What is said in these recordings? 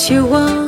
希望。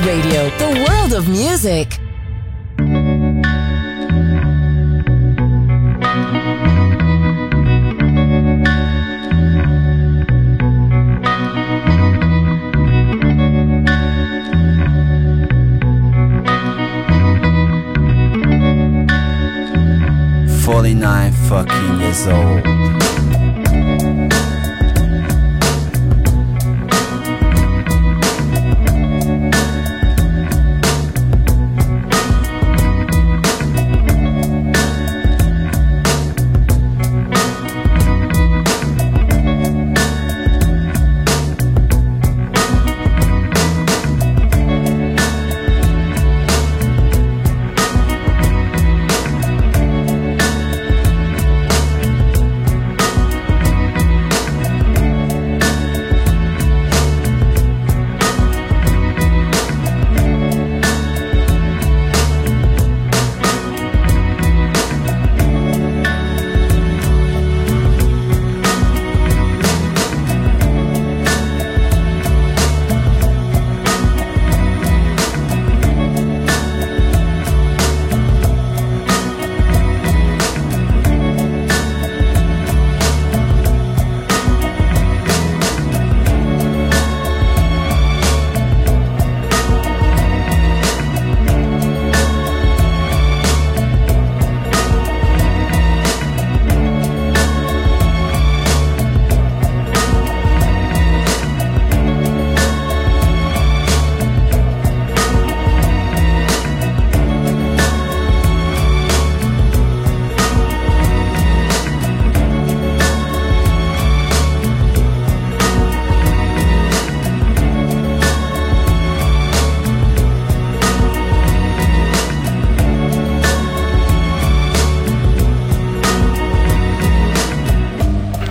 Radio. The world of music. Forty-nine fucking years old.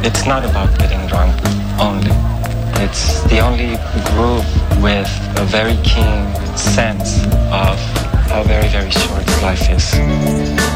It's not about getting drunk only. It's the only group with a very keen sense of how very, very short life is.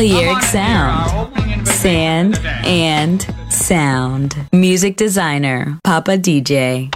Balearic Sound. Sand and Sound. Music designer, Papa DJ.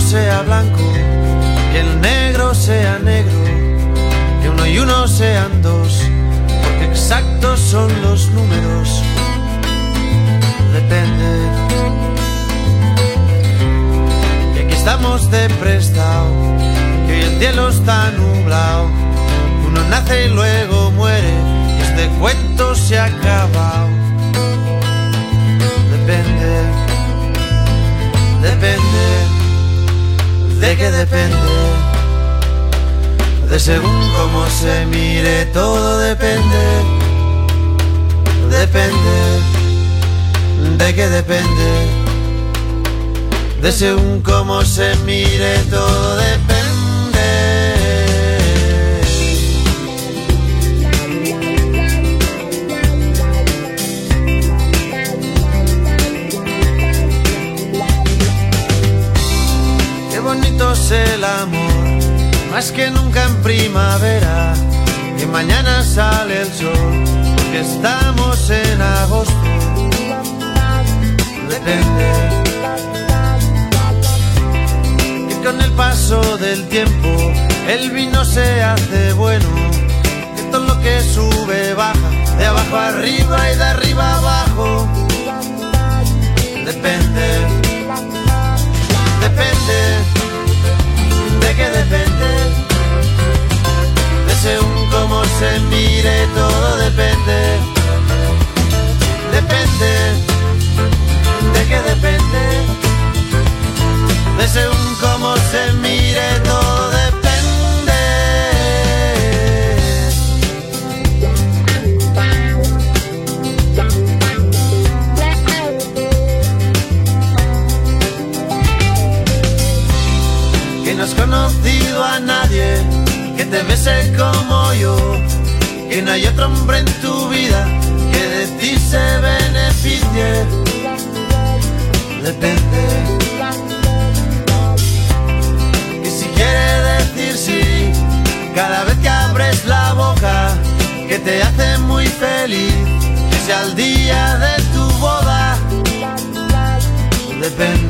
Sea blanco, que el negro sea negro, que uno y uno sean dos, porque exactos son los números. Depende. Que aquí estamos de prestado, que el cielo está nublado, uno nace y luego muere, y este cuento se ha acabado. Depende, depende, de qué depende, de según cómo se mire, todo depende, depende, de qué depende, de según cómo se mire, todo depende. Es el amor, más que nunca en primavera. Que mañana sale el sol, porque estamos en agosto. Depende. Que con el paso del tiempo el vino se hace bueno. Que todo lo que sube baja, de abajo arriba y de arriba abajo. Depende, cómo se mire, todo depende, depende, de qué depende, de según cómo se mire, el día de tu boda. Depende,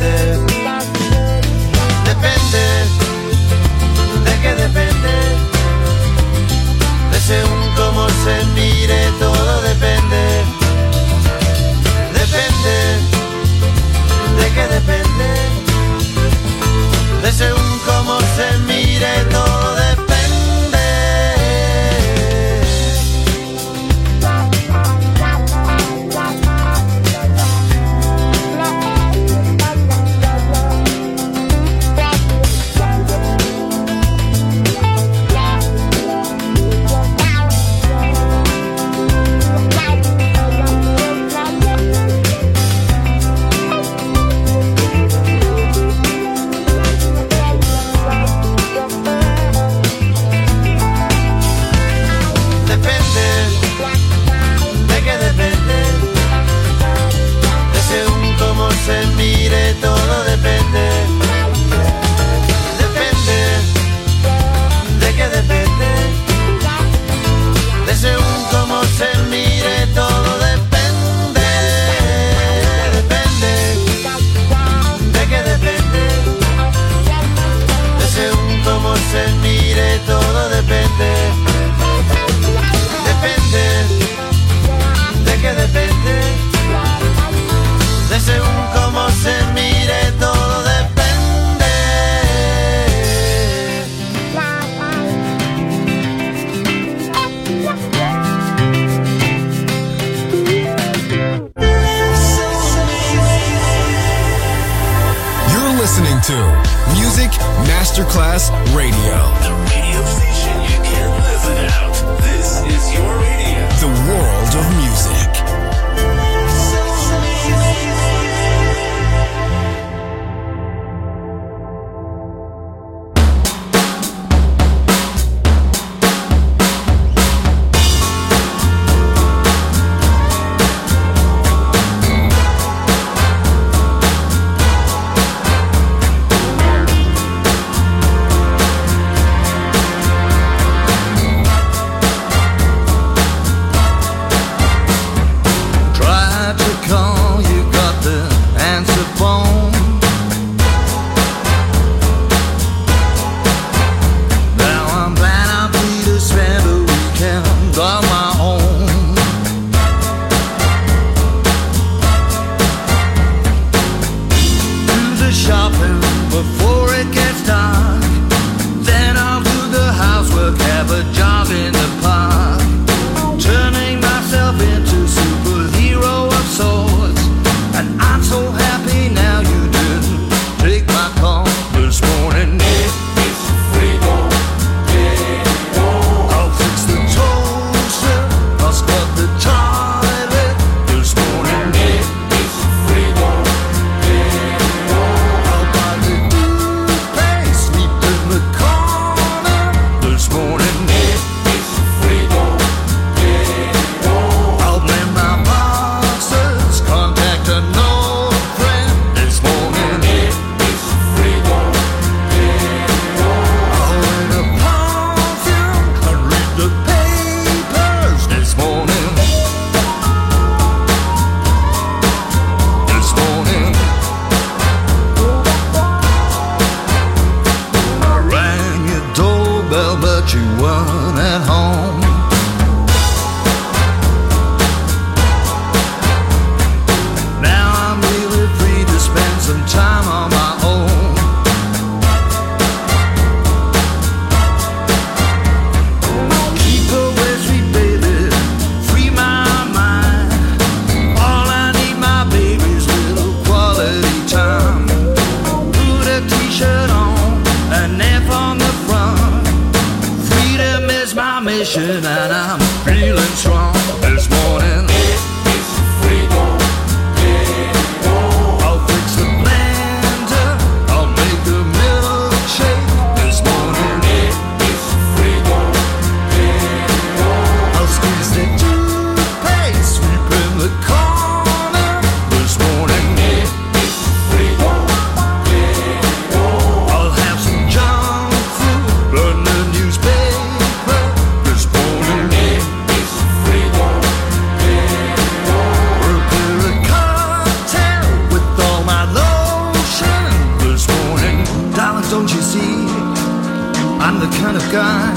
I'm the kind of guy,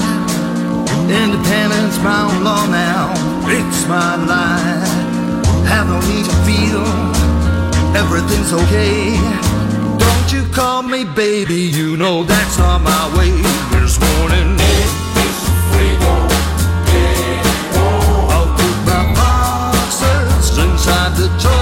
independence my own law now. It's my life. Have no need to feel everything's okay. Don't you call me baby, you know that's not my way. This morning it is freedom. I'll put my boxes inside the door.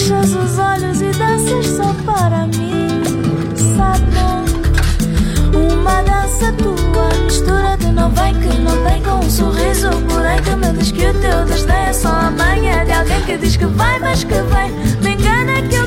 Fechas os olhos e danças só para mim, sabe? Uma dança tua, mistura de não vem que não vem com um sorriso. Porém, que me diz que o teu desdém é só a de alguém que diz que vai, mas que vem. Me engana que eu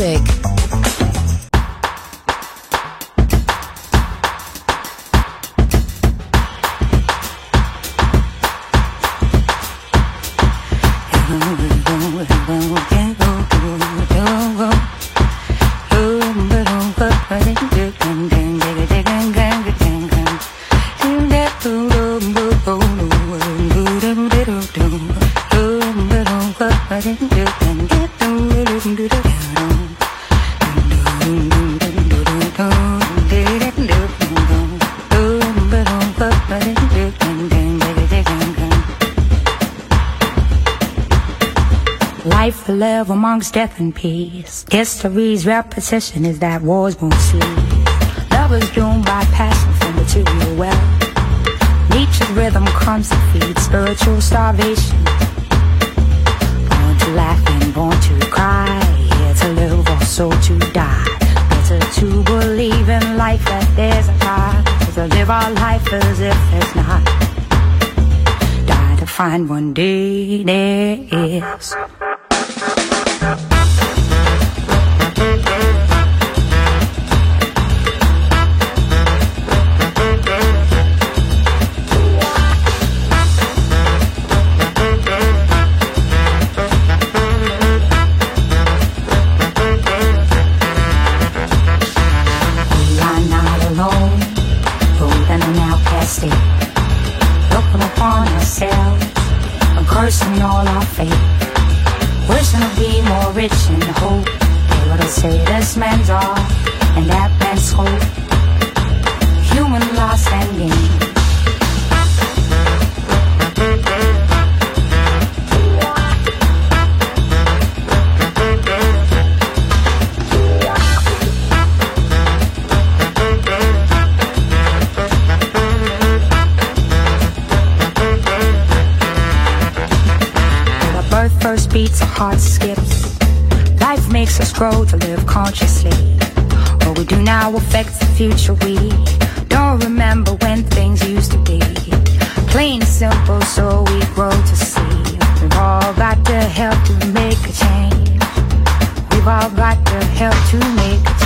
Music. Death and peace. History's repetition is that wars won't cease. Love is doomed by passion for material wealth. Nature's rhythm comes to feed spiritual starvation. Born to laugh and born to cry. Here to live or so to die. Better to believe in life that there's a God. To live our life as if there's not. Die to find one day there is. Grow to live consciously. What we do now affects the future we don't remember when things used to be. Plain and simple, so we grow to see. We've all got to help to make a change. We've all got to help to make a change.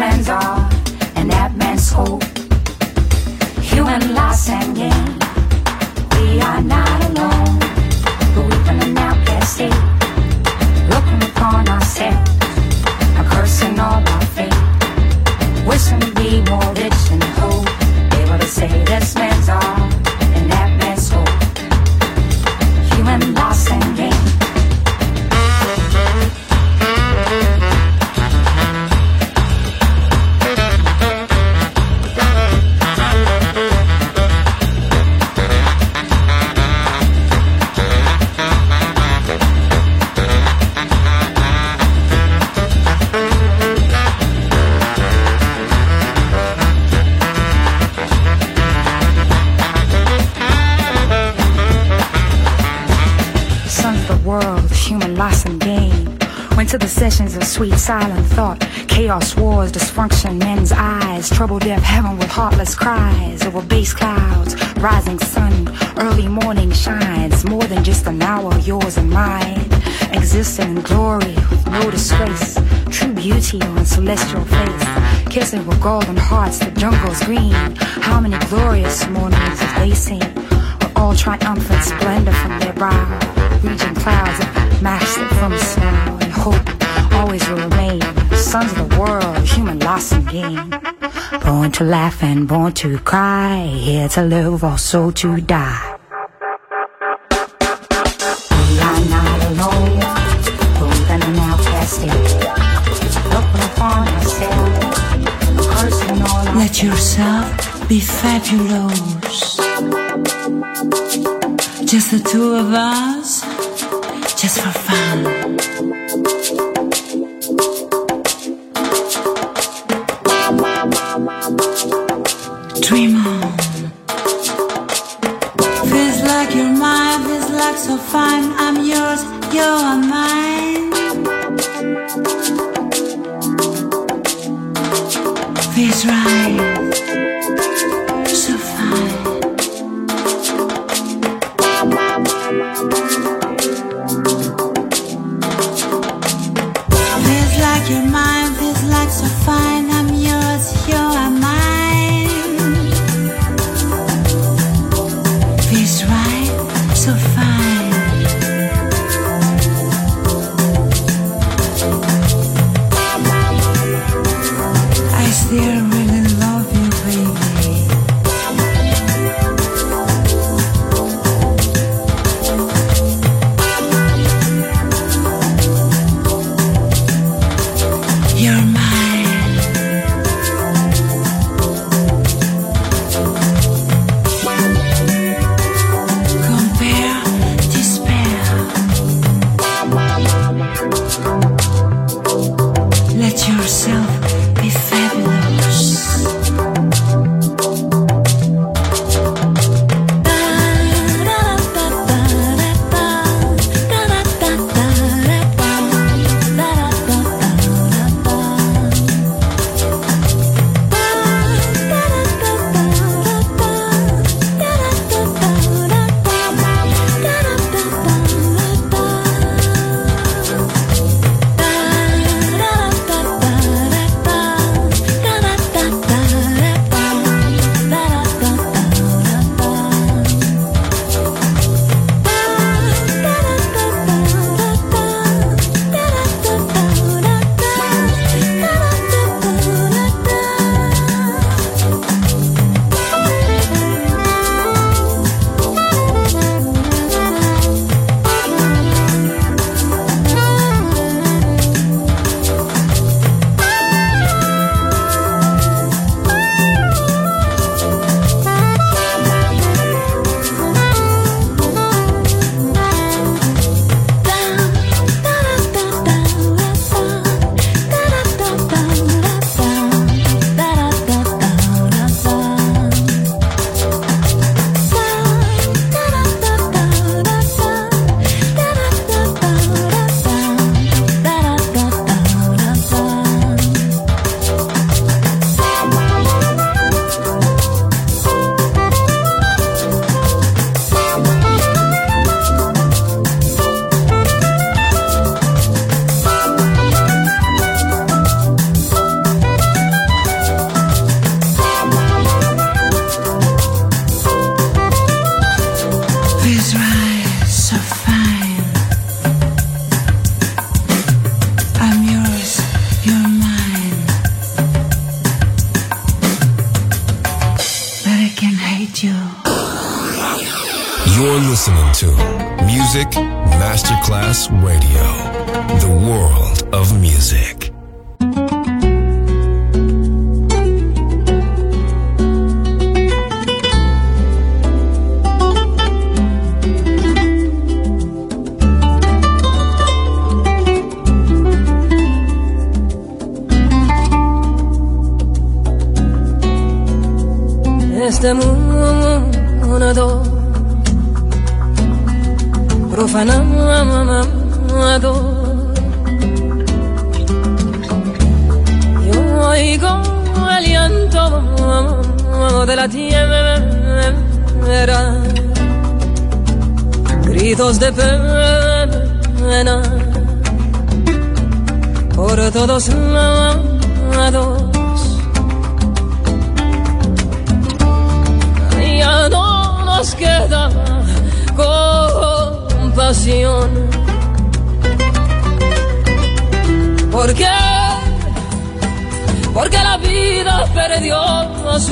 Man's all Sons of world, human loss and gain. Went to the sessions of sweet silent thought. Chaos wars, dysfunction, men's eyes. Trouble deaf heaven with heartless cries. Over base clouds, rising sun, early morning shines. More than just an hour, yours and mine. Existing in glory with no disgrace. True beauty on celestial face. Kissing with golden hearts, the jungle's green. How many glorious mornings have they seen? All triumphant splendor from their brow. Reaching clouds of master from snow and hope always will remain. Sons of the world, human loss and gain. Born to laugh and born to cry. Here to live, also to die. We are not alone. Let yourself be fabulous. Just the two of us, just for fun. Dream on. Feels like you're mine, feels like so fine. I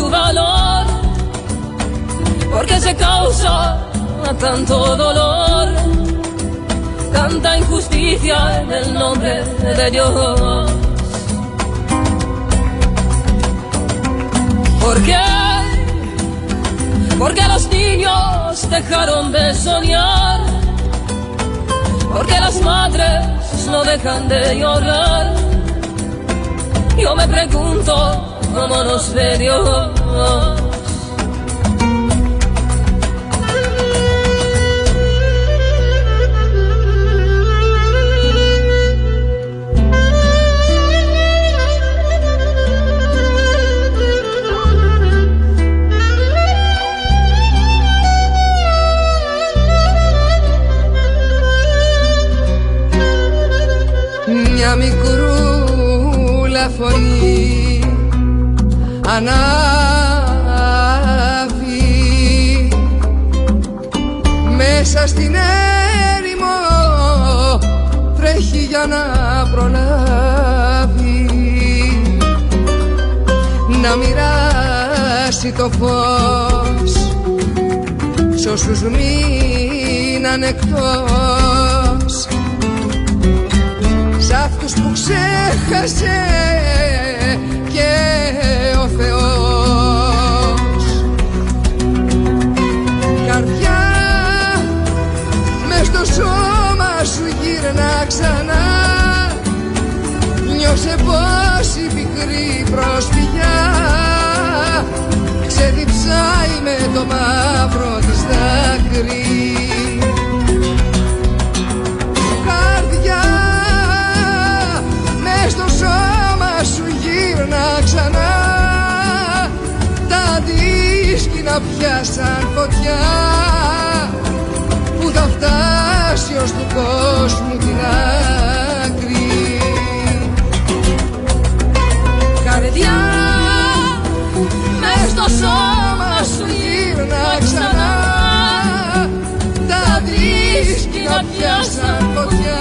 su valor. Porque se causa tanto dolor, tanta injusticia en el nombre de Dios. ¿Por qué? Porque los niños dejaron de soñar. Porque las madres no dejan de llorar. Yo me pregunto cómo nos ve Dios. μια μοιράσει το φως σ' όσους μείναν εκτός. Σ' αυτούς που ξέχασε και ο Θεός. Καρδιά μες στο σώμα σου γύρνα ξανά. Νιώσε πως η πικρή προσφυγιά ξεδιψάει με το μαύρο της δάκρυ. Καρδιά μες στο σώμα σου γύρνα ξανά. Τα αντίσκηνα πιάσαν φωτιά που θα φτάσει ως του κόσμου την άκρη αντίσκηνα πιάσαν φωτιά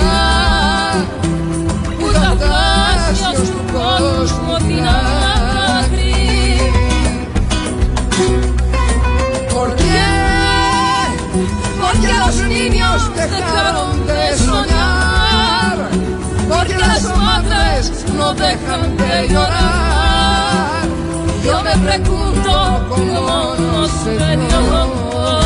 που θα φτάσει ως του κόσμου την άκρη ¿Por qué? Porque los niños dejaron de soñar Porque las madres no dejan de llorar Yo me pregunto cómo nos ve Dios